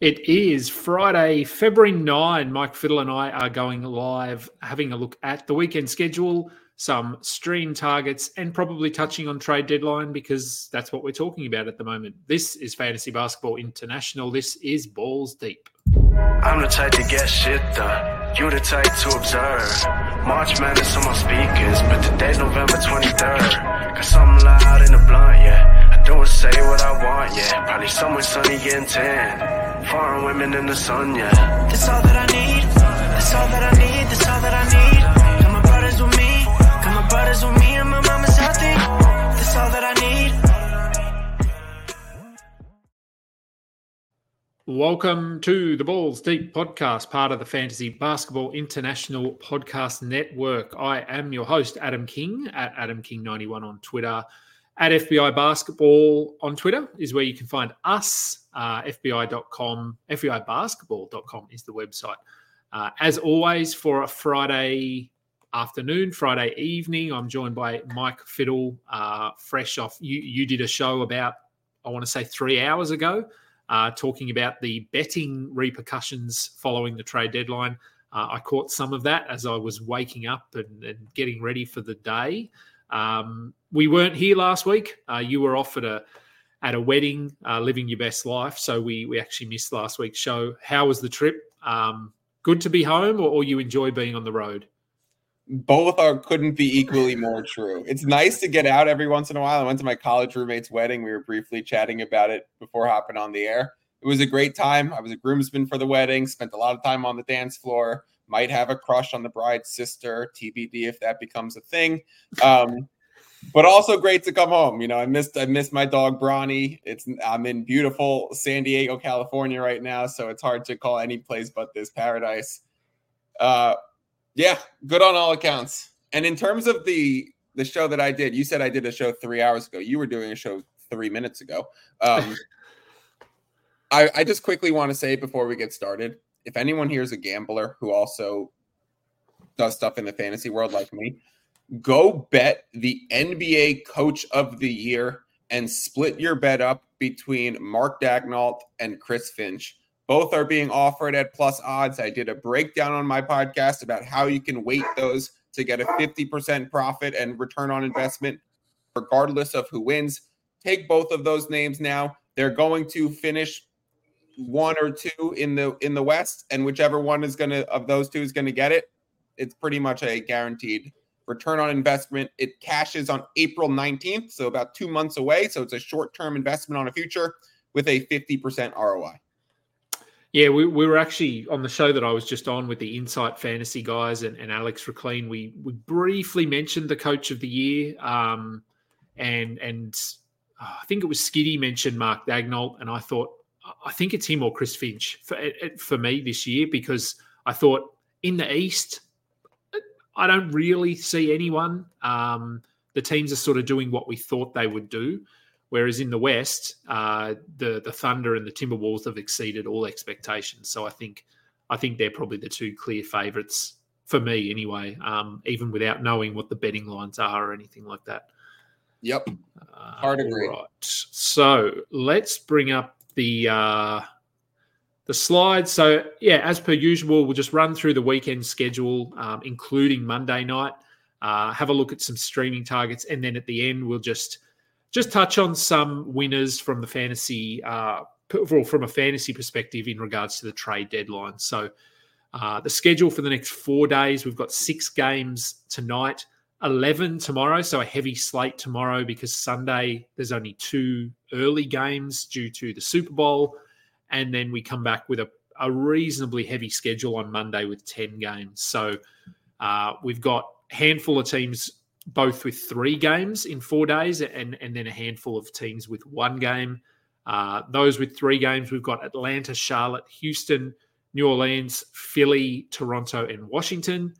It is Friday, February 9. Mike Fiddle and I are going live, having a look at the weekend schedule, some stream targets, and probably touching on trade deadline because that's what we're talking about at the moment. This is Fantasy Basketball International. This is Balls Deep. I'm the type to get shit done. You the type to observe. March Madness on my speakers, but today's November 23rd. Got something loud in the blunt, yeah. I don't say what I want, yeah. Probably somewhere sunny getting tan. Foreign women in the sun, yeah. That's all that I need. That's all that I need. That's all that I need. Got my brothers with me. Got my brothers with me, and my mama's healthy. That's all that I need. Welcome to the Balls Deep podcast, part of the Fantasy Basketball International Podcast Network. I am your host, Adam King, at Adam King91 on Twitter at FBI Basketball on Twitter is where you can find us. Uh, FBI.com, FBIBasketball.com is the website. Uh, as always, for a Friday afternoon, Friday evening, I'm joined by Mike Fiddle, uh, fresh off. You, you did a show about, I want to say, three hours ago, uh, talking about the betting repercussions following the trade deadline. Uh, I caught some of that as I was waking up and, and getting ready for the day. Um, we weren't here last week. Uh, you were off at a at a wedding, uh, living your best life. So we we actually missed last week's show. How was the trip? Um, good to be home, or, or you enjoy being on the road? Both are couldn't be equally more true. It's nice to get out every once in a while. I went to my college roommate's wedding. We were briefly chatting about it before hopping on the air. It was a great time. I was a groomsman for the wedding. Spent a lot of time on the dance floor. Might have a crush on the bride's sister. TBD if that becomes a thing. Um, but also great to come home. You know, I missed I missed my dog Bronny. It's I'm in beautiful San Diego, California right now, so it's hard to call any place but this paradise. Uh, yeah, good on all accounts. And in terms of the the show that I did, you said I did a show three hours ago. You were doing a show three minutes ago. Um, I, I just quickly want to say before we get started, if anyone here is a gambler who also does stuff in the fantasy world like me, go bet the NBA Coach of the Year and split your bet up between Mark Daigneault and Chris Finch. Both are being offered at plus odds. I did a breakdown on my podcast about how you can weight those to get a 50% profit and return on investment, regardless of who wins. Take both of those names now. They're going to finish one or two in the in the West, and whichever one is gonna of those two is gonna get it. It's pretty much a guaranteed return on investment. It cashes on April 19th, so about two months away. So it's a short term investment on a future with a 50% ROI. Yeah, we, we were actually on the show that I was just on with the Insight Fantasy guys and, and Alex Rikleen. We we briefly mentioned the coach of the year, um, and and oh, I think it was Skiddy mentioned Mark Daigneault, and I thought I think it's him or Chris Finch for for me this year because I thought in the East I don't really see anyone. Um, the teams are sort of doing what we thought they would do. Whereas in the West, uh, the the Thunder and the Timberwolves have exceeded all expectations. So I think I think they're probably the two clear favourites for me, anyway. Um, even without knowing what the betting lines are or anything like that. Yep, uh, agree. Right. So let's bring up the uh, the slides. So, yeah, as per usual, we'll just run through the weekend schedule, um, including Monday night. Uh, have a look at some streaming targets, and then at the end, we'll just just touch on some winners from the fantasy, uh, from a fantasy perspective in regards to the trade deadline. So, uh, the schedule for the next four days, we've got six games tonight, eleven tomorrow. So a heavy slate tomorrow because Sunday there's only two early games due to the Super Bowl and then we come back with a, a reasonably heavy schedule on Monday with 10 games. So uh, we've got a handful of teams both with three games in four days and, and then a handful of teams with one game. Uh, those with three games, we've got Atlanta, Charlotte, Houston, New Orleans, Philly, Toronto, and Washington.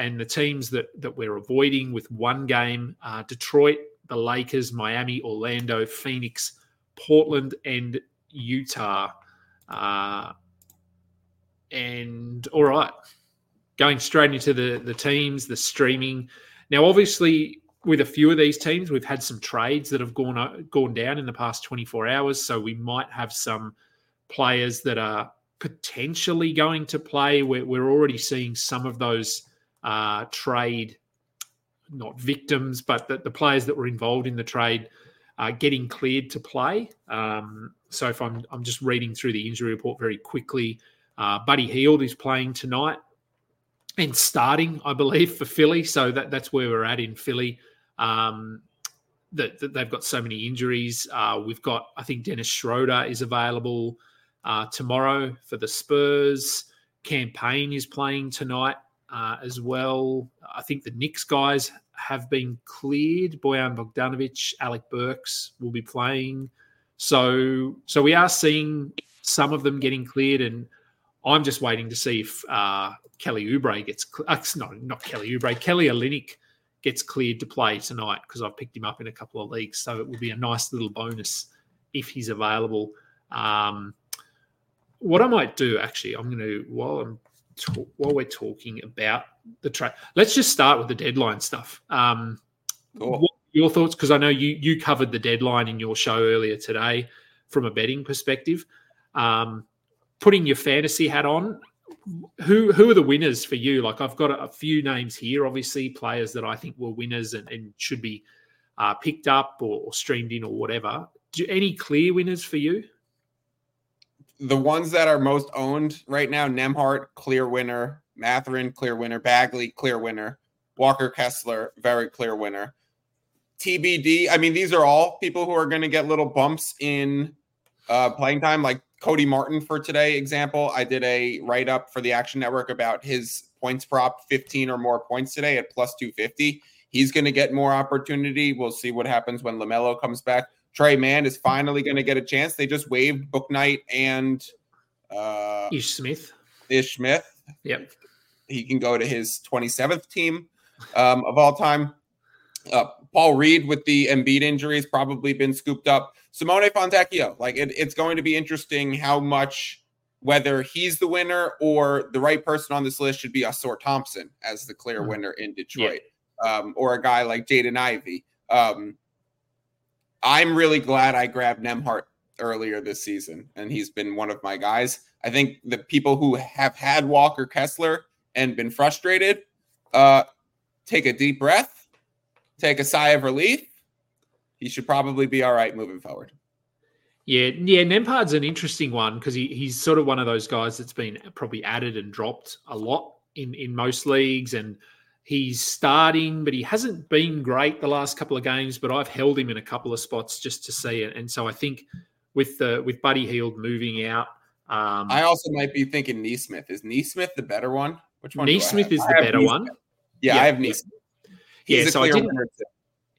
And the teams that, that we're avoiding with one game uh, Detroit, the Lakers, Miami, Orlando, Phoenix, Portland, and Utah. Uh, and all right, going straight into the the teams, the streaming. Now, obviously, with a few of these teams, we've had some trades that have gone gone down in the past 24 hours, so we might have some players that are potentially going to play. We're, we're already seeing some of those uh, trade, not victims, but the, the, players that were involved in the trade uh, getting cleared to play. Um, so if I'm, I'm just reading through the injury report very quickly, uh, Buddy Hield is playing tonight and starting, I believe, for Philly. So that, that's where we're at in Philly. Um, that, that, they've got so many injuries. Uh, we've got, I think, Dennis Schroeder is available uh, tomorrow for the Spurs. Cam Payne is playing tonight uh, as well. I think the Knicks guys have been cleared. Bojan Bogdanovic, Alec Burks will be playing. So, so we are seeing some of them getting cleared, and I'm just waiting to see if uh, Kelly Oubre gets. Uh, no, not Kelly Oubre. Kelly Olynyk gets cleared to play tonight because I've picked him up in a couple of leagues. So it will be a nice little bonus if he's available. Um, what I might do actually, I'm going to while I'm while we're talking about the trade, let's just start with the deadline stuff. Um, cool. your thoughts? Because I know you you covered the deadline in your show earlier today from a betting perspective. Um, putting your fantasy hat on, who who are the winners for you? Like I've got a, a few names here, obviously players that I think were winners and, and should be uh, picked up or, or, streamed in or whatever. Do, any clear winners for you? The ones that are most owned right now: Nembhard, clear winner; Mathurin, clear winner; Bagley, clear winner; Walker Kessler, very clear winner. TBD. I mean, these are all people who are going to get little bumps in uh, playing time. Like Cody Martin for today example, I did a write up for the Action Network about his points prop 15 or more points today at plus 250. He's going to get more opportunity. We'll see what happens when LaMelo comes back. Tre Mann is finally going to get a chance. They just waived Bouknight and uh, Ish Smith. Ish Smith. Yep. He can go to his 27th team um, of all time. Uh, Paul Reed with the Embiid injury has probably been scooped up. Simone Fontecchio, like it, it's going to be interesting how much whether he's the winner or the right person on this list should be Ausar Thompson as the clear mm-hmm. winner in Detroit, yeah. um, or a guy like Jaden Ivey. Um, I'm really glad I grabbed Nembhard earlier this season, and he's been one of my guys. I think the people who have had Walker Kessler and been frustrated, uh, take a deep breath, take a sigh of relief, he should probably be all right moving forward. Yeah, yeah, Nembhard's an interesting one because he, he's sort of one of those guys that's been probably added and dropped a lot in in most leagues, and he's starting, but he hasn't been great the last couple of games. But I've held him in a couple of spots just to see it, and so I think with the with Buddy Hield moving out, um, I also might be thinking Nesmith. Is Nesmith the better one? Which one? Nesmith is the better one. Yeah, yeah, I have Nesmith. He's yeah, so I didn't.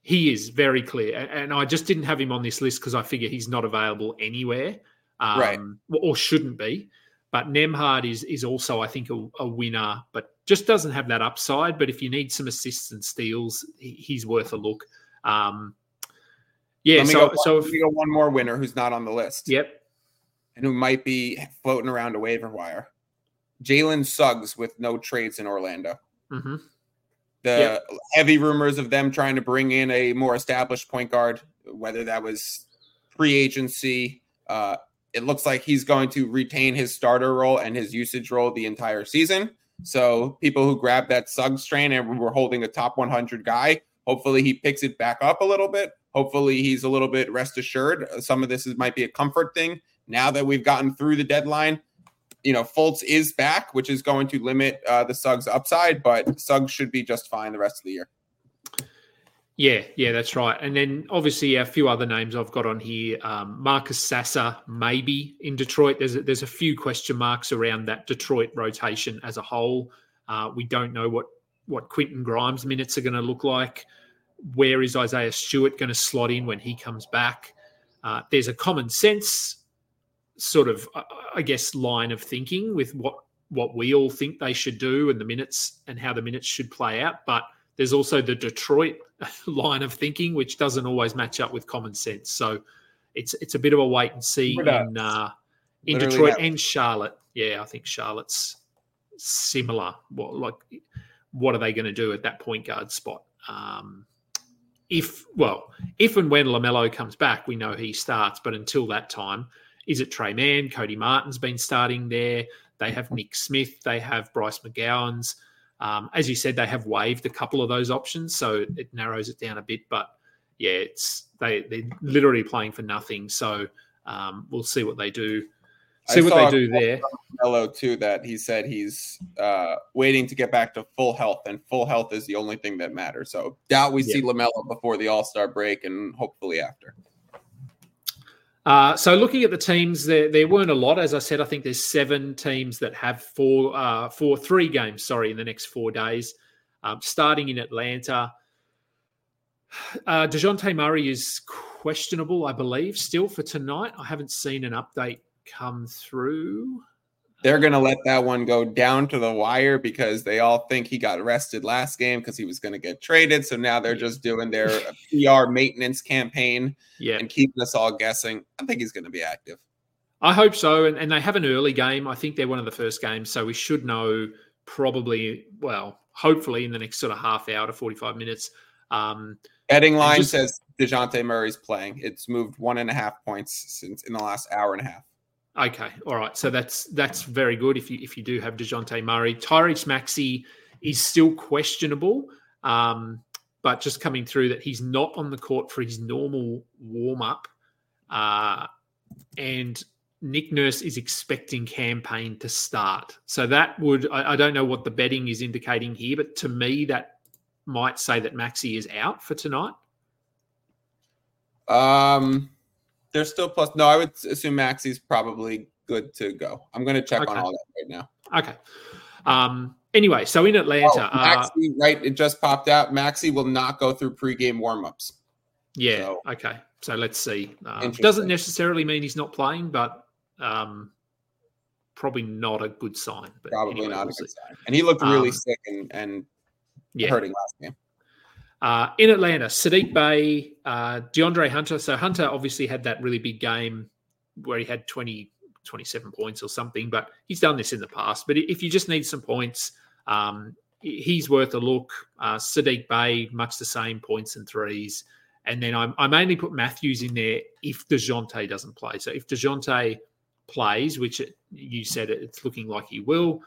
He is very clear, and I just didn't have him on this list because I figure he's not available anywhere, um, right? Or shouldn't be. But Nembhard is is also, I think, a, a, winner, but just doesn't have that upside. But if you need some assists and steals, he, he's worth a look. Um, yeah. So, go, so if we go one more winner who's not on the list. Yep. And who might be floating around a waiver wire, Jalen Suggs with no trades in Orlando. Mm-hmm the yep. heavy rumors of them trying to bring in a more established point guard, whether that was free agency. Uh, it looks like he's going to retain his starter role and his usage role the entire season. So people who grabbed that Suggs strain and we're holding a top 100 guy, hopefully he picks it back up a little bit. Hopefully he's a little bit rest assured. Some of this is, might be a comfort thing. Now that we've gotten through the deadline, you know, Fultz is back, which is going to limit uh, the Suggs upside, but Suggs should be just fine the rest of the year. Yeah, yeah, that's right. And then obviously a few other names I've got on here. Um, Marcus Sasser, maybe in Detroit. There's a, there's a few question marks around that Detroit rotation as a whole. Uh, we don't know what what Quentin Grimes minutes are going to look like. Where is Isaiah Stewart going to slot in when he comes back? Uh, there's a common sense sort of, I guess, line of thinking with what what we all think they should do and the minutes and how the minutes should play out. But there's also the Detroit line of thinking, which doesn't always match up with common sense. So it's it's a bit of a wait and see in uh, in Literally Detroit that. and Charlotte. Yeah, I think Charlotte's similar. What like what are they going to do at that point guard spot? Um, if well, if and when Lamelo comes back, we know he starts. But until that time, is it Tre Mann? Cody Martin's been starting there. They have Nick Smith. They have Bryce McGowens. Um, as you said, they have waived a couple of those options, so it narrows it down a bit. But yeah, it's they they're literally playing for nothing. So um, we'll see what they do. See I what they do there. Mello too that he said he's uh, waiting to get back to full health, and full health is the only thing that matters. So doubt we see Lamelo before the All Star break, and hopefully after. Uh, so looking at the teams, there there weren't a lot. As I said, I think there's seven teams that have four, uh, four, three games. Sorry, in the next four days, um, starting in Atlanta. Uh, Dejounte Murray is questionable, I believe, still for tonight. I haven't seen an update come through. They're going to let that one go down to the wire because they all think he got arrested last game because he was going to get traded. So now they're just doing their PR maintenance campaign Yeah, and keeping us all guessing. I think he's going to be active. I hope so. And, and they have an early game. I think they're one of the first games, so we should know probably, well, hopefully in the next sort of half hour to 45 minutes. Um, Betting line just- says DeJounte Murray's playing. It's moved one and a half points since in the last hour and a half. Okay, all right. So that's that's very good. If you if you do have Dejounte Murray, Tyrese Maxey is still questionable, um, but just coming through that he's not on the court for his normal warm up, uh, and Nick Nurse is expecting Cam Payne to start. So that would I, I don't know what the betting is indicating here, but to me that might say that Maxey is out for tonight. Um, they're still plus. No, I would assume Maxey's probably good to go. I'm going to check on all that right now. Okay. Um, anyway, so in Oh, Atlanta, uh, right? It just popped out. Maxey will not go through pregame warmups. Yeah. So- okay. So let's see. Um, doesn't necessarily mean he's not playing, but um, probably not a good sign. But Probably anyway, not we'll a good see. sign. And he looked really Um, sick and, and Yeah. hurting last game. Uh, in Atlanta, Saddiq Bey, uh, DeAndre Hunter. So Hunter obviously had that really big game where he had 20, 27 points or something, but he's done this in the past. But if you just need some points, um, he's worth a look. Uh, Saddiq Bey, much the same points and threes. And then I, I mainly put Matthews in there if DeJounte doesn't play. So if DeJounte plays, which it, you said it, it's looking like he will,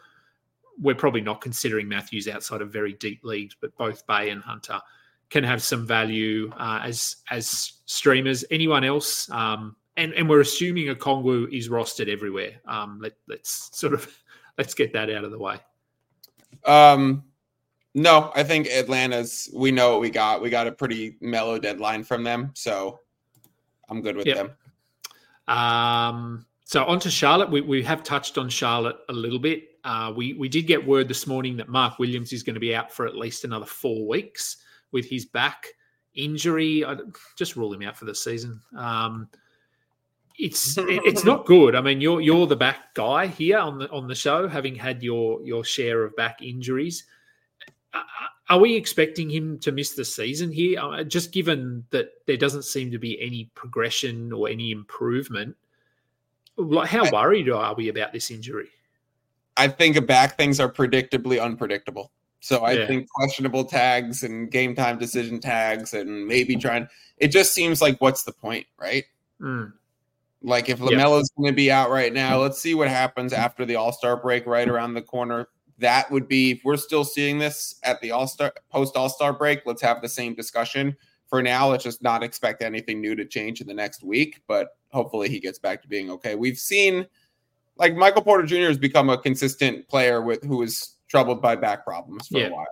we're probably not considering Matthews outside of very deep leagues, but both Bey and Hunter can have some value uh, as as streamers. Anyone else? Um, and and we're assuming Okongwu is rostered everywhere. Um, let let's sort of let's get that out of the way. Um, no, I think Atlanta's. We know what we got. We got a pretty mellow deadline from them, so I'm good with Yep. them. Um, so on to Charlotte. We, we have touched on Charlotte a little bit. Uh, we we did get word this morning that Mark Williams is going to be out for at least another four weeks with his back injury. I, just rule him out for the season. Um, it's it's not good. I mean, you're you're the back guy here on the on the show, having had your your share of back injuries. Are we expecting him to miss the season here? Uh, Just given that there doesn't seem to be any progression or any improvement, like how worried are we about this injury? I think back things are predictably unpredictable. So I Yeah. think questionable tags and game time decision tags and maybe trying. It just seems like what's the point, right? Mm, Like if Yeah. Lamelo's going to be out right now, let's see what happens after the All Star break, right around the corner. That would be if we're still seeing this at the All Star post All Star break. Let's have the same discussion. For now, let's just not expect anything new to change in the next week. But hopefully, he gets back to being okay. We've seen like Michael Porter Jr. has become a consistent player with who is troubled by back problems for Yeah. a while.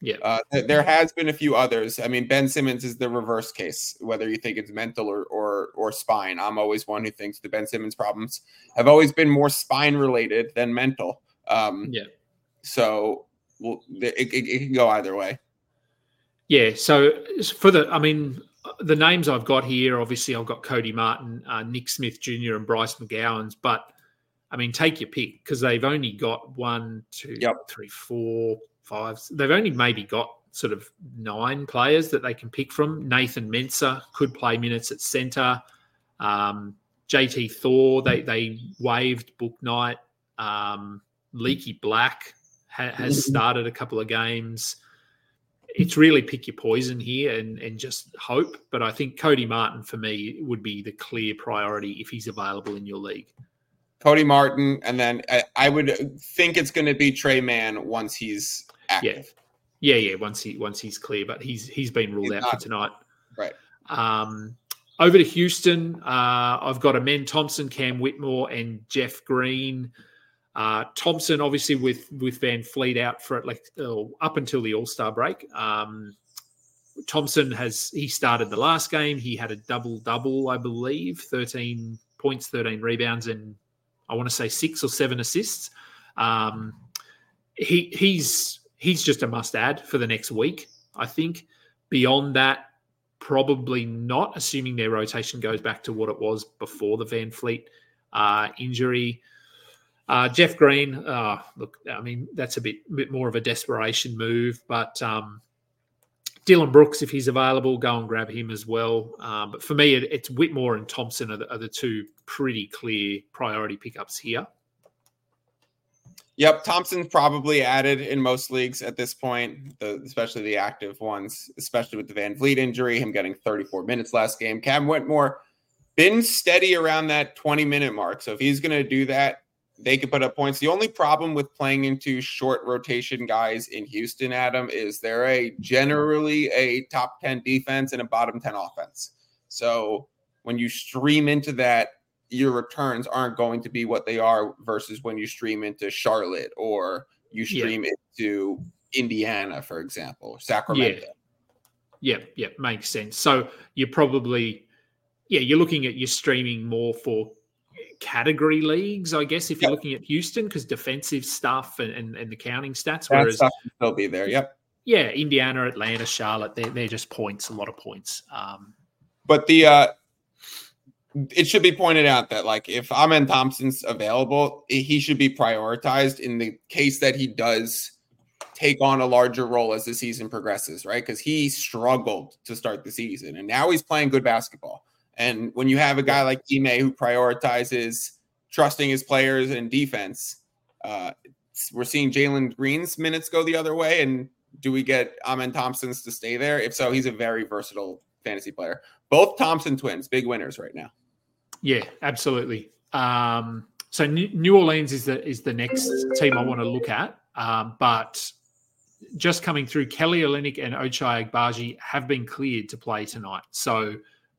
Yeah. Uh, there has been a few others. I mean, Ben Simmons is the reverse case, whether you think it's mental or or or spine. I'm always one who thinks the Ben Simmons problems have always been more spine related than mental. Um, yeah. So well, it, it, it can go either way. Yeah. So for the, I mean, the names I've got here, obviously, I've got Cody Martin, uh, Nick Smith Jr., and Bryce McGowens. But I mean, take your pick because they've only got one, two, Yep. three, four, five. They've only maybe got sort of nine players that they can pick from. Nathan Mensah could play minutes at center. Um, JT Thor, they they waived Bouknight. Um, Leaky Black ha- has started a couple of games. it's really pick your poison here and, and just hope. But I think Cody Martin for me would be the clear priority if he's available in your league. Cody Martin, and then I, I would think it's going to be Tre Mann once he's active. Yeah, yeah, yeah. Once he once he's clear, but he's he's been ruled he's out not, for tonight. Right. Um, over to Houston, uh, I've got Amen Thompson, Cam Whitmore, and Jeff Green. Uh, Thompson, obviously, with with VanVleet out for it, like uh, up until the All Star break. Um, Thompson has he started the last game. He had a double double, I believe, thirteen points, thirteen rebounds, and I want to say six or seven assists. Um, he he's he's just a must add for the next week. I think beyond that, probably not. Assuming their rotation goes back to what it was before the VanVleet uh, injury. Uh, Jeff Green, uh, look, I mean, that's a bit bit more of a desperation move, but um, Dillon Brooks, if he's available, go and grab him as well. Um, but for me, it, it's Whitmore and Thompson are the, are the, two pretty clear priority pickups here. Yep, Thompson's probably added in most leagues at this point, the, especially the active ones, especially with the VanVleet injury, him getting 34 minutes last game. Cam Whitmore been steady around that 20 minute mark. So if he's going to do that, they could put up points. The only problem with playing into short rotation guys in Houston, Adam, is they're a generally a top 10 defense and a bottom 10 offense. So when you stream into that, your returns aren't going to be what they are versus when you stream into Charlotte or you stream yeah. into Indiana, for example, Sacramento. Yeah. yeah, yeah, makes sense. So you're probably, yeah, you're looking at your streaming more for category leagues, I guess, if you're yep. looking at Houston, because defensive stuff and, and, and, the counting stats. Whereas, will be there. Yep. Yeah, Indiana, Atlanta, Charlotte, they're, they're just points, a lot of points. Um, but the uh, it should be pointed out that like if Amen Thompson's available, he should be prioritized in the case that he does take on a larger role as the season progresses, right? Because he struggled to start the season and now he's playing good basketball. And when you have a guy like Ime who prioritizes trusting his players and defense, uh, we're seeing Jalen Green's minutes go the other way. And do we get Amen Thompson's to stay there? If so, he's a very versatile fantasy player. Both Thompson twins, big winners right now. Yeah, absolutely. Um, so New Orleans is the is the next team I want to look at, um, but just coming through, Kelly Olynyk and Ochai Agbaji have been cleared to play tonight. So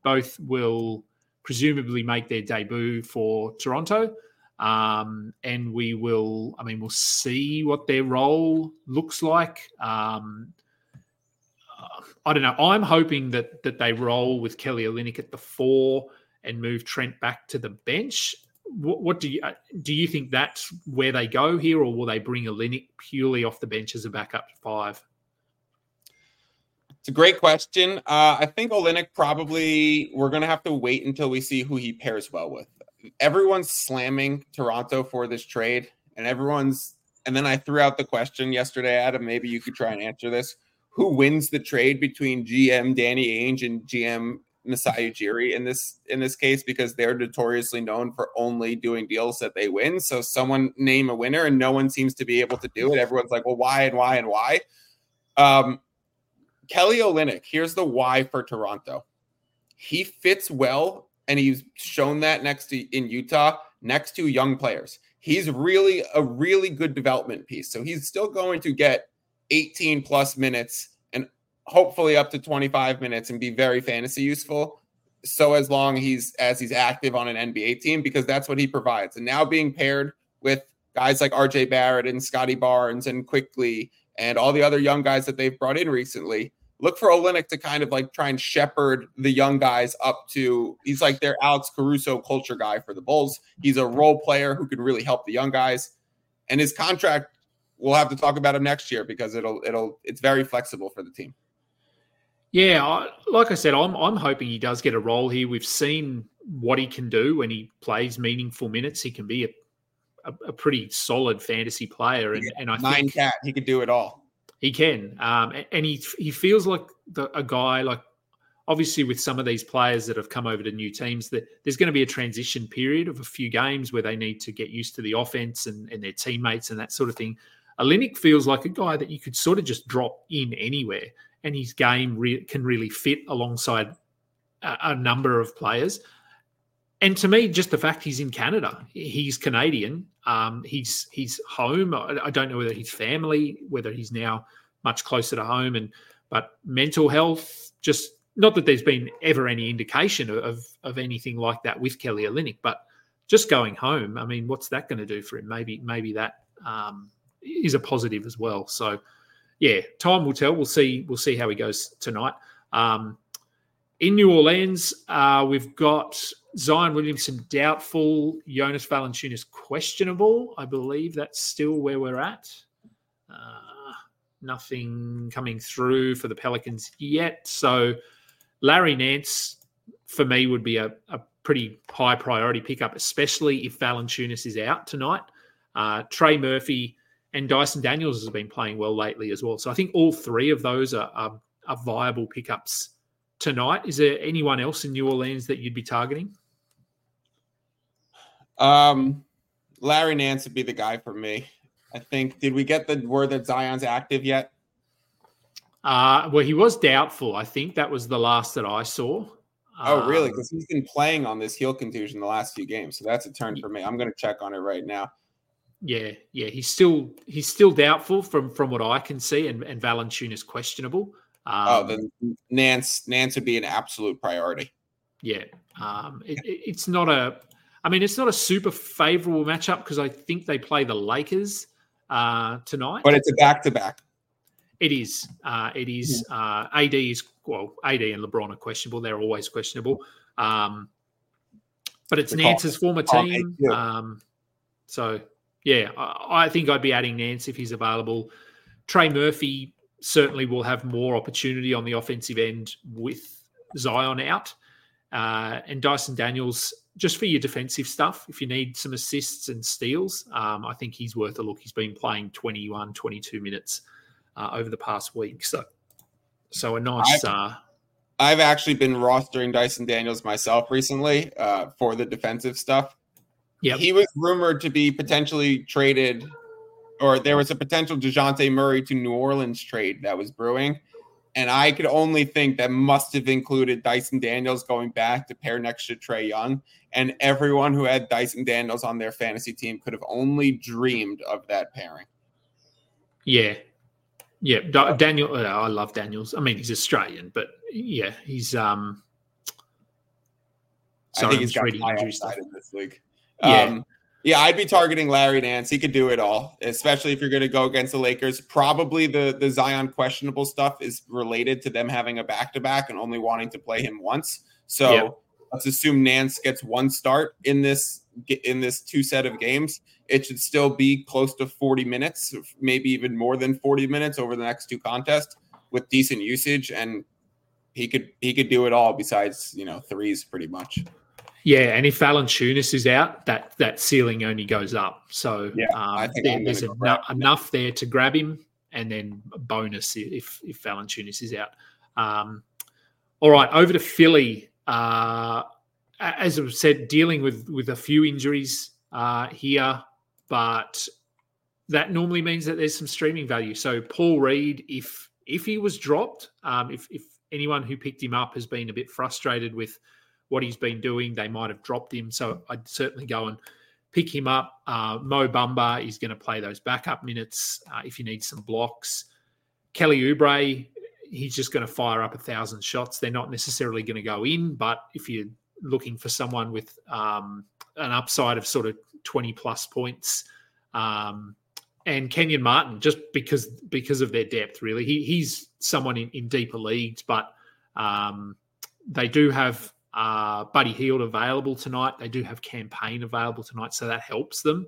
both will presumably make their debut for Toronto. Um, and we will, I mean, we'll see what their role looks like. Um, I don't know. I'm hoping that that they roll with Kelly Olynyk at the four and move Trent back to the bench. What, what do you uh, do? You think that's where they go here, or will they bring Olynyk purely off the bench as a backup five? It's a great question. Uh, I think Olynyk probably we're going to have to wait until we see who he pairs well with. Everyone's slamming Toronto for this trade, and everyone's. And then I threw out the question yesterday, Adam. Maybe you could try and answer this. Who wins the trade between GM Danny Ainge and GM Masai Ujiri in this in this case because they're notoriously known for only doing deals that they win. So someone name a winner and no one seems to be able to do it. Everyone's like, well, why and why and why? Um, Kelly Olynyk, here's the why for Toronto. He fits well, and he's shown that next to in Utah, next to young players. He's really a really good development piece. So he's still going to get 18 plus minutes and hopefully up to 25 minutes and be very fantasy useful. So as long he's as he's active on an NBA team, because that's what he provides. And now being paired with guys like RJ Barrett and Scottie Barnes and Quickley and all the other young guys that they've brought in recently, look for Olynyk to kind of like try and shepherd the young guys up to he's like their Alex Caruso culture guy for the Bulls. He's a role player who can really help the young guys. And his contract, we'll have to talk about him next year because it'll it'll it's very flexible for the team. Yeah, I, like I said, I'm I'm hoping he does get a role here. We've seen what he can do when he plays meaningful minutes. He can be a a, a pretty solid fantasy player, and, yeah, and I nine think cat he could do it all. He can, um, and he he feels like the, a guy like obviously with some of these players that have come over to new teams that there's going to be a transition period of a few games where they need to get used to the offense and, and their teammates and that sort of thing. Olynyk feels like a guy that you could sort of just drop in anywhere, and his game re- can really fit alongside a, a number of players. And to me, just the fact he's in Canada, he's Canadian. Um, he's he's home. I, don't know whether he's family, whether he's now much closer to home, and but mental health, just not that there's been ever any indication of of anything like that with Kelly Olynyk, but just going home. I mean, what's that going to do for him? Maybe maybe that um, is a positive as well. So, yeah, time will tell. We'll see. We'll see how he goes tonight. Um, in New Orleans, uh, we've got Zion Williamson doubtful, Jonas Valanciunas questionable. I believe that's still where we're at. Uh, nothing coming through for the Pelicans yet. So Larry Nance, for me, would be a, a pretty high priority pickup, especially if Valanciunas is out tonight. Uh, Trey Murphy and Dyson Daniels has been playing well lately as well. So I think all three of those are, are, are viable pickups tonight. Is there anyone else in New Orleans that you'd be targeting? Um, Larry Nance would be the guy for me. I think. Did we get the word that Zion's active yet? Uh, well, he was doubtful. I think that was the last that I saw. Oh, really? Because um, he's been playing on this heel contusion the last few games, so that's a turn for me. I'm going to check on it right now. Yeah, yeah, he's still he's still doubtful from from what I can see, and and Valanciunas questionable. Oh, um, oh, then Nance Nance would be an absolute priority. Yeah, um, it, it's not a. I mean, it's not a super favorable matchup because I think they play the Lakers uh, tonight. But it's a back to back. It is. Uh, it is. Uh, AD is well. AD and LeBron are questionable. They're always questionable. Um, but it's Nance's former team. Um, so yeah, I, I, think I'd be adding Nance if he's available. Trey Murphy certainly will have more opportunity on the offensive end with Zion out. Uh, and Dyson Daniels, just for your defensive stuff, if you need some assists and steals, um, I think he's worth a look. He's been playing 21, 22 minutes uh, over the past week. So, so a nice. I've, uh, I've actually been rostering Dyson Daniels myself recently uh, for the defensive stuff. Yeah, he was rumored to be potentially traded, or there was a potential Dejounte Murray to New Orleans trade that was brewing, and I could only think that must have included Dyson Daniels going back to pair next to Trae Young, and everyone who had Dyson Daniels on their fantasy team could have only dreamed of that pairing. Yeah, yeah, Daniel. Uh, I love Daniels. I mean, he's Australian, but yeah, he's um. Sorry, I think he's got high upside in this league. Yeah. Um, yeah, I'd be targeting Larry Nance. He could do it all, especially if you're going to go against the Lakers. Probably the the Zion questionable stuff is related to them having a back to back and only wanting to play him once. So let's assume Nance gets one start in this in this two set of games. It should still be close to 40 minutes, maybe even more than 40 minutes over the next two contests with decent usage, and he could he could do it all besides you know threes pretty much. Yeah, and if Valanciunas is out, that that ceiling only goes up. So yeah, um, there, there's enough, enough there to grab him, and then bonus if if Valanciunas is out. Um, all right, over to Philly. Uh, as I've said, dealing with with a few injuries uh, here, but that normally means that there's some streaming value. So Paul Reed, if if he was dropped, um, if if anyone who picked him up has been a bit frustrated with what he's been doing. They might have dropped him. So I'd certainly go and pick him up. Uh, Mo Bamba is going to play those backup minutes uh, if you need some blocks. Kelly Oubre, he's just going to fire up a thousand shots. They're not necessarily going to go in, but if you're looking for someone with um, an upside of sort of 20 plus points, um, and Kenyon Martin, just because because of their depth, really, he, he's someone in, in deeper leagues, but um, they do have uh, Buddy Hield available tonight. They do have Cam Payne available tonight, so that helps them.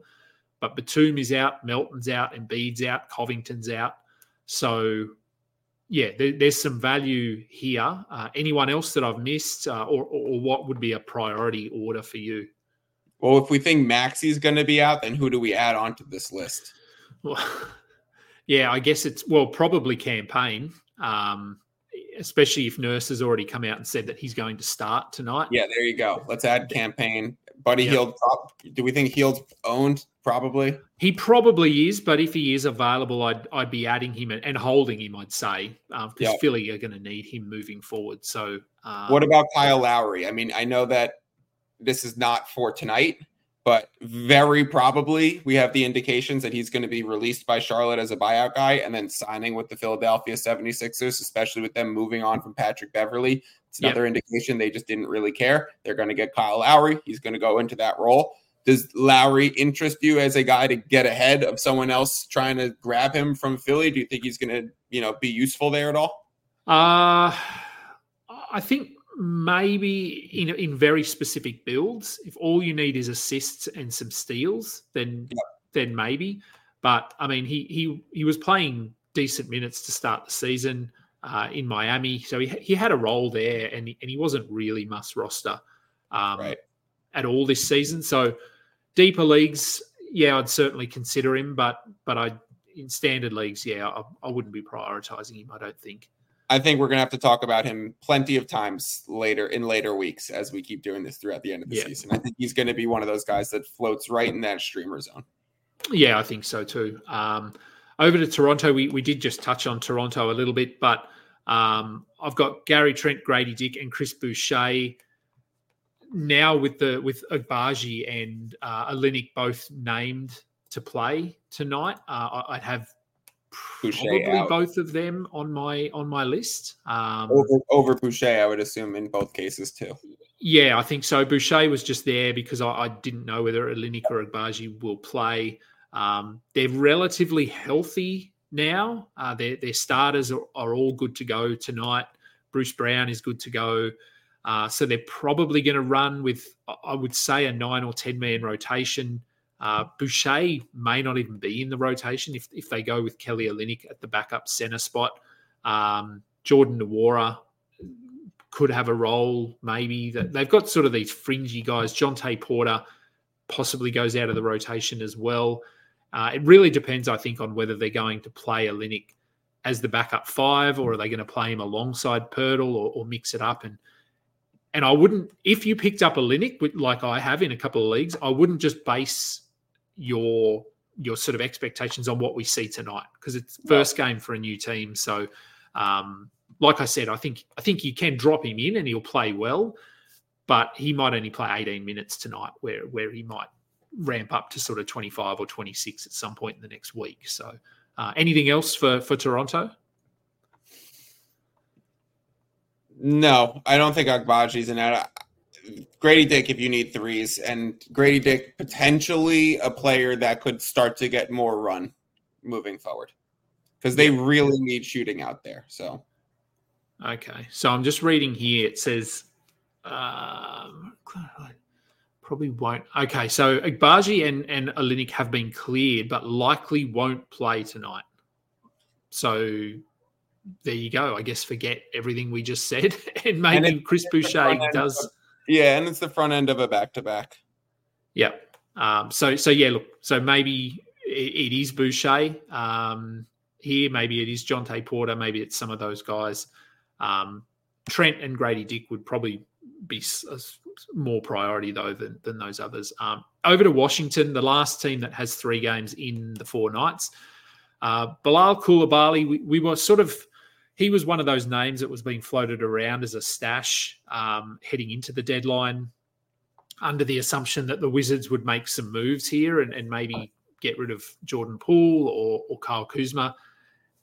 But Batum is out, Melton's out, and Embiid's out, Covington's out. So, yeah, there, there's some value here. Uh, anyone else that I've missed, uh, or, or what would be a priority order for you? Well, if we think Maxey's going to be out, then who do we add onto this list? Well, yeah, I guess it's well probably Cam Payne. Um, especially if Nurse has already come out and said that he's going to start tonight. Yeah, there you go. Let's add Cam Payne. Buddy yep. Hield. Do we think Hield's owned probably. He probably is, but if he is available, I'd I'd be adding him and, and holding him. I'd say because um, yeah. Philly are going to need him moving forward. So, um, what about Kyle Lowry? I mean, I know that this is not for tonight, but very probably we have the indications that he's going to be released by Charlotte as a buyout guy and then signing with the Philadelphia 76ers, especially with them moving on from Patrick Beverley. It's another yep. indication they just didn't really care. They're going to get Kyle Lowry. He's going to go into that role. Does Lowry interest you as a guy to get ahead of someone else trying to grab him from Philly? Do you think he's going to, you know, be useful there at all? Uh I think maybe in in very specific builds, if all you need is assists and some steals, then yep. then maybe. But I mean, he he he was playing decent minutes to start the season uh, in Miami, so he he had a role there, and he, and he wasn't really must roster um, right. at all this season. So deeper leagues, yeah, I'd certainly consider him, but but I in standard leagues, yeah, I, I wouldn't be prioritizing him. I don't think. I think we're gonna have to talk about him plenty of times later in later weeks as we keep doing this throughout the end of the yeah. season. I think he's gonna be one of those guys that floats right in that streamer zone. Yeah, I think so too. Um, over to Toronto, we, we did just touch on Toronto a little bit, but um, I've got Gary Trent, Grady Dick, and Chris Boucher. Now with the with Agbaji and uh, both named to play tonight, uh, I'd have Boucher probably out. both of them on my on my list. Um, over, over Boucher, I would assume in both cases too. Yeah, I think so. Boucher was just there because I, I didn't know whether Olynyk or Agbaji will play. Um, they're relatively healthy now. Uh, their their starters are, are, all good to go tonight. Bruce Brown is good to go. Uh, so they're probably going to run with, I would say, a nine or ten man rotation. Uh, Boucher may not even be in the rotation if, if they go with Kelly Olynyk at the backup center spot. Um, Jordan Nwora could have a role, maybe. That they've got sort of these fringy guys. Jontay Porter possibly goes out of the rotation as well. Uh, it really depends, I think, on whether they're going to play Olynyk as the backup five or are they going to play him alongside Poeltl or, or mix it up and and I wouldn't if you picked up a Olynyk like I have in a couple of leagues, I wouldn't just base your your sort of expectations on what we see tonight because it's first game for a new team. So, um, like I said, I think I think you can drop him in and he'll play well, but he might only play 18 minutes tonight, where where he might ramp up to sort of 25 or 26 at some point in the next week. So, uh, anything else for for Toronto? No, I don't think Agbaji's in that. Grady Dick if you need threes, and Grady Dick potentially a player that could start to get more run moving forward because they really need shooting out there. So, okay, so I'm just reading here. It says, um, probably won't. Okay, so Agbaji and and Olynyk have been cleared, but likely won't play tonight. So there you go. I guess forget everything we just said, and maybe and Chris Boucher does. Yeah, and it's the front end of a back to back. Yep. Um, so so yeah, look, so maybe it, it is Boucher um, here, maybe it is Jontay Porter, maybe it's some of those guys. Um, Trent and Grady Dick would probably be more priority though than, than those others. Um, over to Washington, the last team that has three games in the four nights. Uh, Bilal Coulibaly, we, we were sort of he was one of those names that was being floated around as a stash um, heading into the deadline under the assumption that the Wizards would make some moves here and, and maybe get rid of Jordan Poole or, or Kyle Kuzma,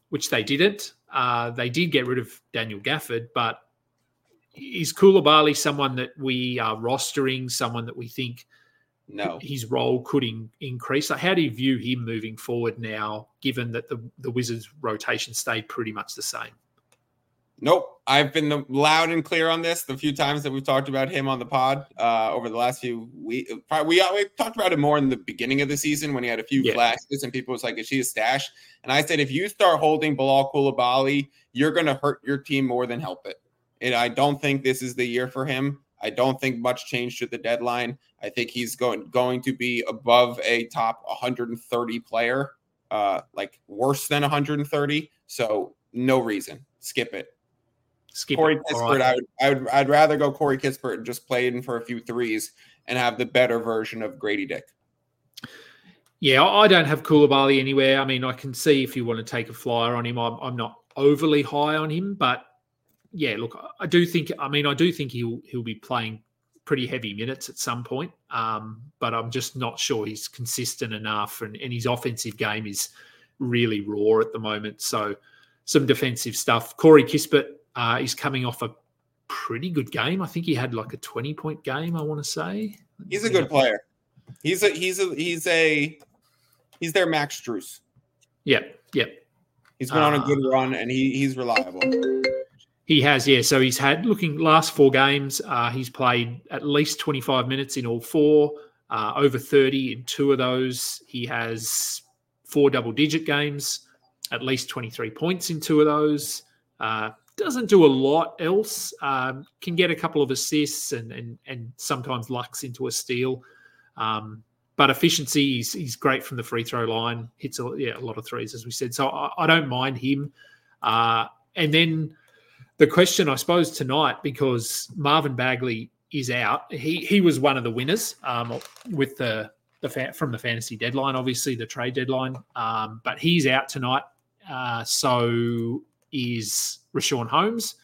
which they didn't. Uh, they did get rid of Daniel Gafford, but is Coulibaly someone that we are rostering, someone that we think no his role could in, increase? How do you view him moving forward now, given that the, the Wizards' rotation stayed pretty much the same? Nope. I've been loud and clear on this the few times that we've talked about him on the pod uh, over the last few weeks. We, we talked about it more in the beginning of the season when he had a few yeah. flashes and people was like, is she a stash? And I said, if you start holding Bilal Coulibaly, you're going to hurt your team more than help it. And I don't think this is the year for him. I don't think much changed to the deadline. I think he's going going to be above a top 130 player, uh, like worse than 130. So no reason. Skip it. Skip Corey Kispert. I would, I would, I'd rather go Corey Kispert and just play in for a few threes and have the better version of Grady Dick. Yeah, I don't have Coulibaly anywhere. I mean, I can see if you want to take a flyer on him. I'm, I'm not overly high on him, but yeah, look, I do think. I mean, I do think he'll he'll be playing pretty heavy minutes at some point. Um, but I'm just not sure he's consistent enough, and, and his offensive game is really raw at the moment. So some defensive stuff. Corey Kispert uh, is coming off a pretty good game. I think he had like a 20 point game. I want to say he's a good player. He's a he's a he's a he's their Max Strus. Yep, yep. He's been uh, on a good uh, run and he he's reliable. He has, yeah. So he's had looking last four games. Uh, he's played at least 25 minutes in all four, uh, over 30 in two of those. He has four double digit games, at least 23 points in two of those. Uh, doesn't do a lot else. Um, can get a couple of assists and and and sometimes lucks into a steal. Um, but efficiency, he's, he's great from the free throw line. Hits a, yeah, a lot of threes, as we said. So I, I don't mind him. Uh, and then the question, I suppose, tonight because Marvin Bagley is out. He he was one of the winners um, with the the fa- from the fantasy deadline, obviously the trade deadline. Um, but he's out tonight. Uh, so is Richaun Holmes.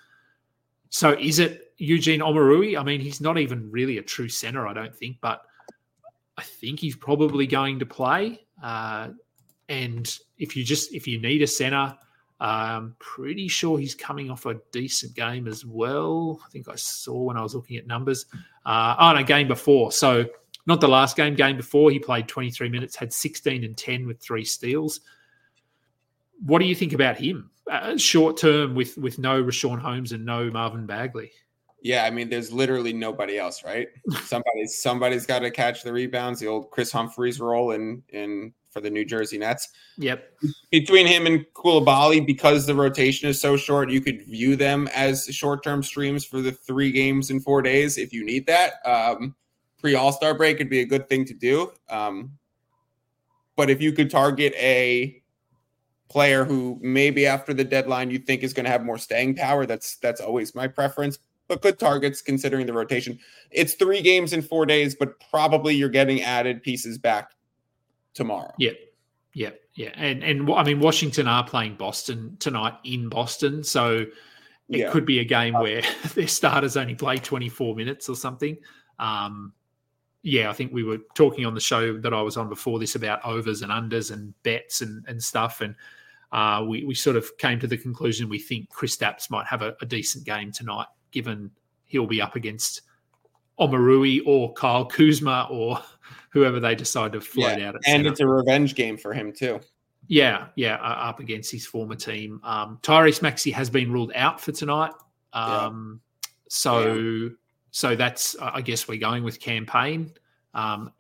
So is it Eugene Omoruyi? I mean, he's not even really a true center, I don't think, but I think he's probably going to play. Uh, and if you just if you need a center, I'm pretty sure he's coming off a decent game as well. I think I saw when I was looking at numbers. Uh, oh, no, game before. So not the last game, game before, he played 23 minutes, had 16 and 10 with three steals. What do you think about him? Uh, short term with with no Richaun Holmes and no Marvin Bagley. Yeah, I mean, there's literally nobody else, right? Somebody, somebody's got to catch the rebounds. The old Kris Humphries role in in for the New Jersey Nets. Yep. Between him and Coulibaly, because the rotation is so short, you could view them as short-term streams for the three games in four days if you need that. Um, Pre All Star break would be a good thing to do. Um, but if you could target a player who maybe after the deadline you think is going to have more staying power, that's that's always my preference. But good targets considering the rotation. It's three games in four days, but probably you're getting added pieces back tomorrow. Yeah. Yeah, yeah, and and I mean Washington are playing Boston tonight in Boston, so it yeah. could be a game where their starters only play 24 minutes or something. Um, yeah, I think we were talking on the show that I was on before this about overs and unders and bets and and stuff, and uh, we we sort of came to the conclusion we think Kristaps might have a, a decent game tonight, given he'll be up against Omoruyi or Kyle Kuzma or whoever they decide to float yeah, out. and center. it's a revenge game for him too. Yeah, yeah, uh, up against his former team. Um, Tyrese Maxey has been ruled out for tonight. Um, yeah. So, yeah. so that's I guess we're going with Cam Payne um,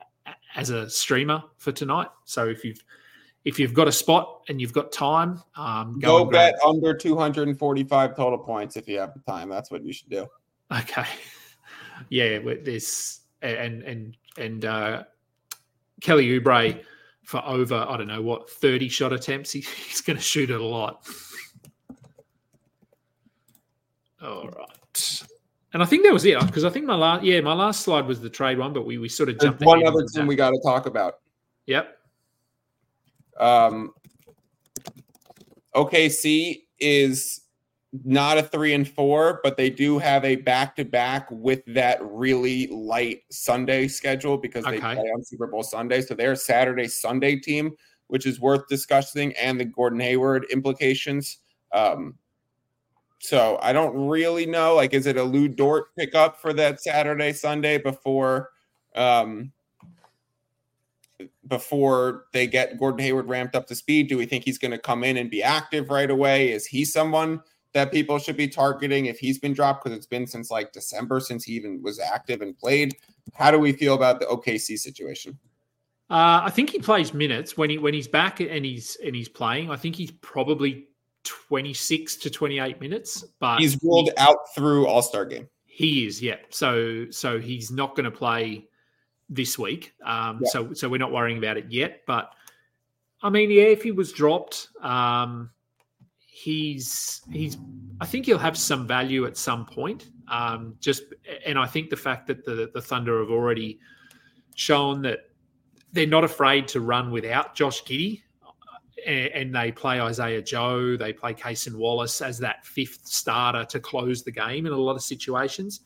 as a streamer for tonight. So if you've if you've got a spot and you've got time, um, go, go bet under 245 total points if you have the time. That's what you should do. Okay. Yeah, there's and and and uh, Kelly Oubre for over, I don't know what, 30 shot attempts. He, he's going to shoot it a lot. All right. And I think that was it because I think my last, yeah, my last slide was the trade one, but we, we sort of jumped. There's one other thing we got to talk about. Yep. Um, OKC is not a three and four, but they do have a back to back with that really light Sunday schedule because they okay. play on Super Bowl Sunday. So they're a Saturday Sunday team, which is worth discussing, and the Gordon Hayward implications. Um, so I don't really know. Like, is it a Lu Dort pickup for that Saturday Sunday before? Um, before they get Gordon Hayward ramped up to speed? Do we think he's going to come in and be active right away? Is he someone that people should be targeting if he's been dropped because it's been since like December since he even was active and played. How do we feel about the OKC situation? Uh, I think he plays minutes when he when he's back and he's and he's playing. I think he's probably twenty six to twenty eight minutes, but he's ruled he, out through All Star game. He is, yeah. So so he's not going to play this week. Um, yeah. So so we're not worrying about it yet. But I mean, yeah, if he was dropped, um, he's he's I think he'll have some value at some point. Um, just and I think the fact that the the Thunder have already shown that they're not afraid to run without Josh Giddey, and, and they play Isaiah Joe, they play Cason Wallace as that fifth starter to close the game in a lot of situations.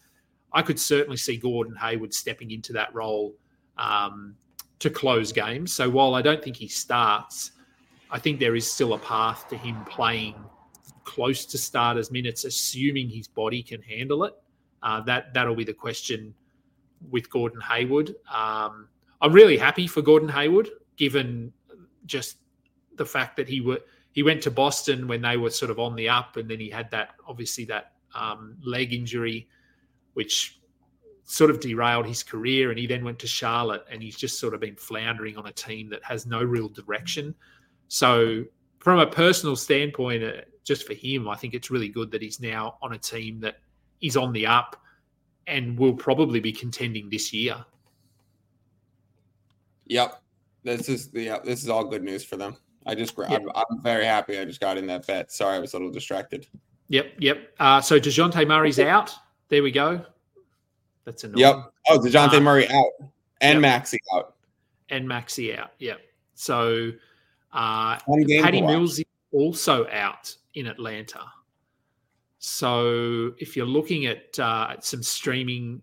I could certainly see Gordon Hayward stepping into that role um, to close games. So while I don't think he starts, I think there is still a path to him playing close to starters minutes, assuming his body can handle it. Uh, that that'll be the question with Gordon Hayward. Um, I'm really happy for Gordon Hayward, given just the fact that he were he went to Boston when they were sort of on the up, and then he had that obviously that um, leg injury, which sort of derailed his career. And he then went to Charlotte, and he's just sort of been floundering on a team that has no real direction. So, from a personal standpoint, uh, just for him, I think it's really good that he's now on a team that is on the up and will probably be contending this year. Yep, this is yeah, this is all good news for them. I just yep. I'm, I'm, very happy I just got in that bet. Sorry, I was a little distracted. Yep, yep. Uh, so Dejounte Murray's out. There we go. That's annoying. Yep. Oh, Dejounte uh, Murray out and yep. Maxey out. And Maxey out. Yep. So uh, Patty Mills is also out in Atlanta. So if you're looking at uh, some streaming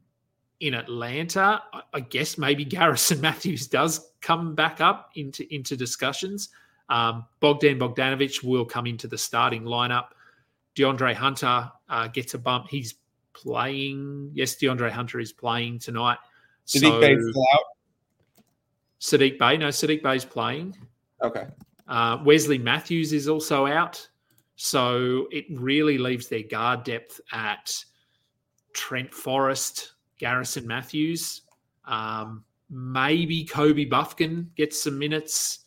in Atlanta, I guess maybe Garrison Matthews does come back up into into discussions. Um, Bogdan Bogdanovic will come into the starting lineup. DeAndre Hunter uh, gets a bump. He's playing. Yes, DeAndre Hunter is playing tonight. Saddiq so, Bey's still out. Saddiq Bey, no, Saddiq Bey's playing. Okay. Uh, Wesley Matthews is also out. So it really leaves their guard depth at Trent Forrest, Garrison Matthews. Um, maybe Kobe Bufkin gets some minutes.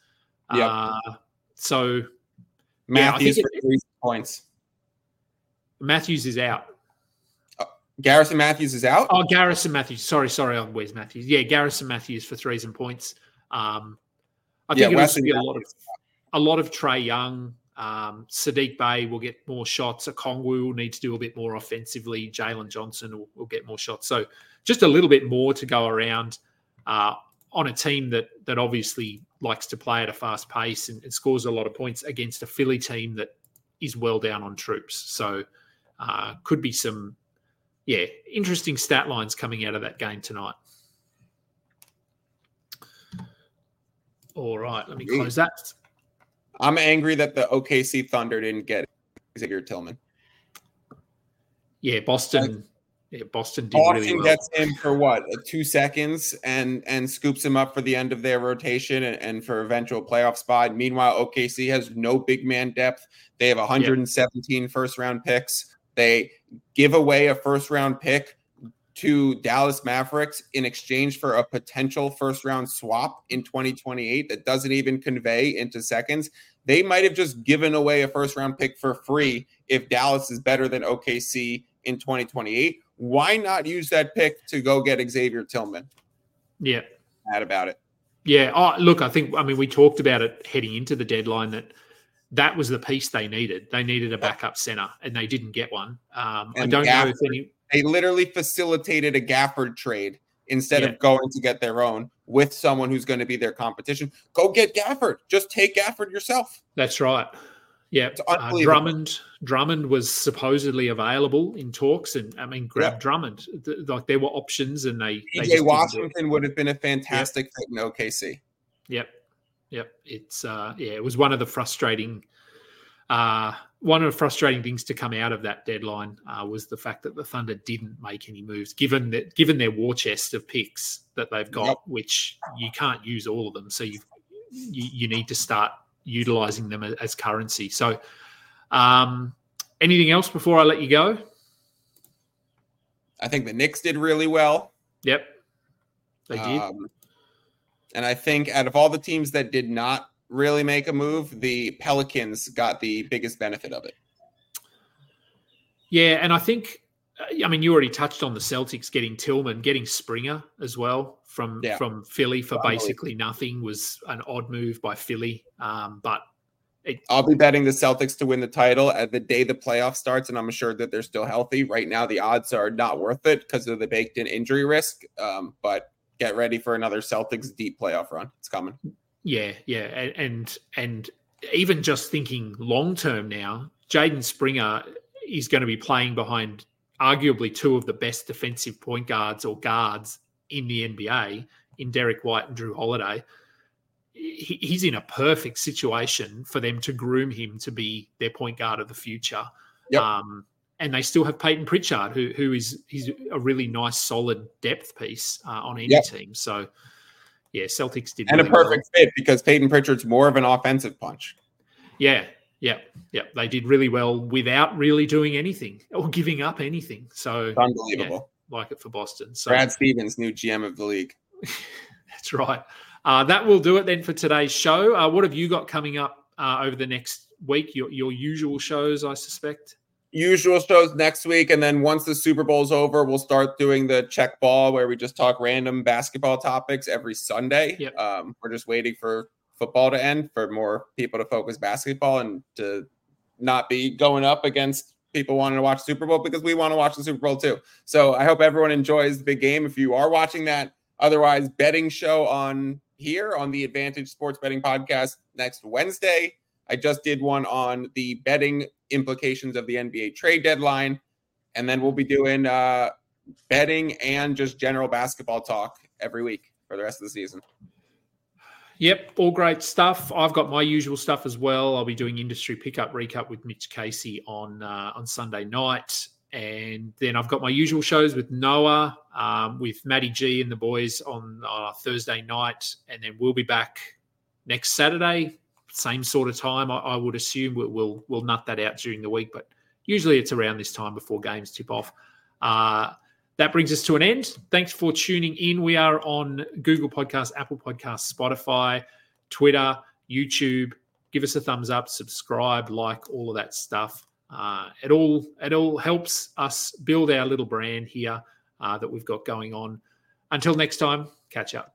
Yeah. Uh, so Matthews yeah, for three points. Matthews is out. Garrison Matthews is out. Oh, Garrison Matthews. Sorry, sorry, I'm Wes Matthews. Yeah, Garrison Matthews for threes and points. Um, I think yeah, it'll be a lot of a lot of Trae Young. Um, Saddiq Bey will get more shots. Okongwu will need to do a bit more offensively. Jalen Johnson will, will, get more shots. So just a little bit more to go around uh, on a team that that obviously likes to play at a fast pace and, and, scores a lot of points against a Philly team that is well down on troops. So uh, could be some yeah interesting stat lines coming out of that game tonight. All right, let me close that. I'm angry that the OKC Thunder didn't get Xavier Tillman. Yeah, Boston. Yeah, Boston did Boston really well. gets him for what two seconds and and scoops him up for the end of their rotation and, and for eventual playoff spot. Meanwhile, OKC has no big man depth. They have 117 yeah. first round picks. They give away a first round pick to Dallas Mavericks in exchange for a potential first round swap in 2028 that doesn't even convey into seconds. They might have just given away a first round pick for free if Dallas is better than OKC in 2028. Why not use that pick to go get Xavier Tillman? Yeah. Mad about it. Yeah. Oh, look, I think, I mean, we talked about it heading into the deadline that that was the piece they needed. They needed a backup center and they didn't get one. Um, I don't know if any they literally facilitated a Gafford trade instead yeah. of going to get their own with someone who's going to be their competition. Go get Gafford. Just take Gafford yourself. That's right. Yeah, uh, Drummond. Drummond was supposedly available in talks, and I mean, grab yeah. Drummond. Like there were options, and they. PJ Washington would have been a fantastic yep. fit in OKC. Yep, yep. It's uh, yeah, it was one of the frustrating uh, one of the frustrating things to come out of that deadline uh, was the fact that the Thunder didn't make any moves, given that given their war chest of picks that they've got, which you can't use all of them, so you you need to start utilizing them as currency. So, um, anything else before I let you go? I think the Knicks did really well. Yep, they did. Um, and I think out of all the teams that did not really make a move, the Pelicans got the biggest benefit of it. Yeah, and I think I mean you already touched on the Celtics getting Tillman, getting Springer as well from yeah. from Philly for basically nothing was an odd move by Philly. Um, but it, I'll be betting the Celtics to win the title at the day the playoff starts, and I'm assured that they're still healthy. Right now, the odds are not worth it because of the baked-in injury risk. Um, but get ready for another Celtics deep playoff run. It's coming. Yeah, yeah, and and, and even just thinking long term now, Jaden Springer is going to be playing behind arguably two of the best defensive point guards or guards in the NBA in Derrick White and Jrue Holiday. He, he's in a perfect situation for them to groom him to be their point guard of the future. Yep. Um, and they still have Payton Pritchard, who who is he's a really nice, solid depth piece uh, on any Yep. team. So, yeah, Celtics did And a really well. perfect fit because Payton Pritchard's more of an offensive punch. Yeah, yeah, yeah. They did really well without really doing anything or giving up anything. So, It's unbelievable. like it for Boston. So Brad Stevens, new GM of the league. that's right. Uh, that will do it then for today's show. Uh, what have you got coming up uh, over the next week? Your your usual shows, I suspect. Usual shows next week, and then once the Super Bowl's over, we'll start doing the check ball where we just talk random basketball topics every Sunday. Yep. Um, we're just waiting for football to end for more people to focus basketball and to not be going up against people wanting to watch Super Bowl because we want to watch the Super Bowl too. So I hope everyone enjoys the big game. If you are watching that, otherwise betting show on here on the Advantage Sports Betting Podcast next Wednesday. I just did one on the betting implications of the NBA trade deadline, and then we'll be doing uh, betting and just general basketball talk every week for the rest of the season. Yep, all great stuff. I've got my usual stuff as well. I'll be doing industry pickup recap with Mitch Casey on uh, on Sunday night, and then I've got my usual shows with Noah, um, with Matty G and the boys on uh, Thursday night, and then we'll be back next Saturday, same sort of time. I, I would assume we'll, we'll we'll nut that out during the week, but usually it's around this time before games tip off. Uh, that brings us to an end. Thanks for tuning in. We are on Google Podcasts, Apple Podcasts, Spotify, Twitter, YouTube. Give us a thumbs up, subscribe, like all of that stuff. Uh, it all it all helps us build our little brand here uh, that we've got going on. Until next time, catch up.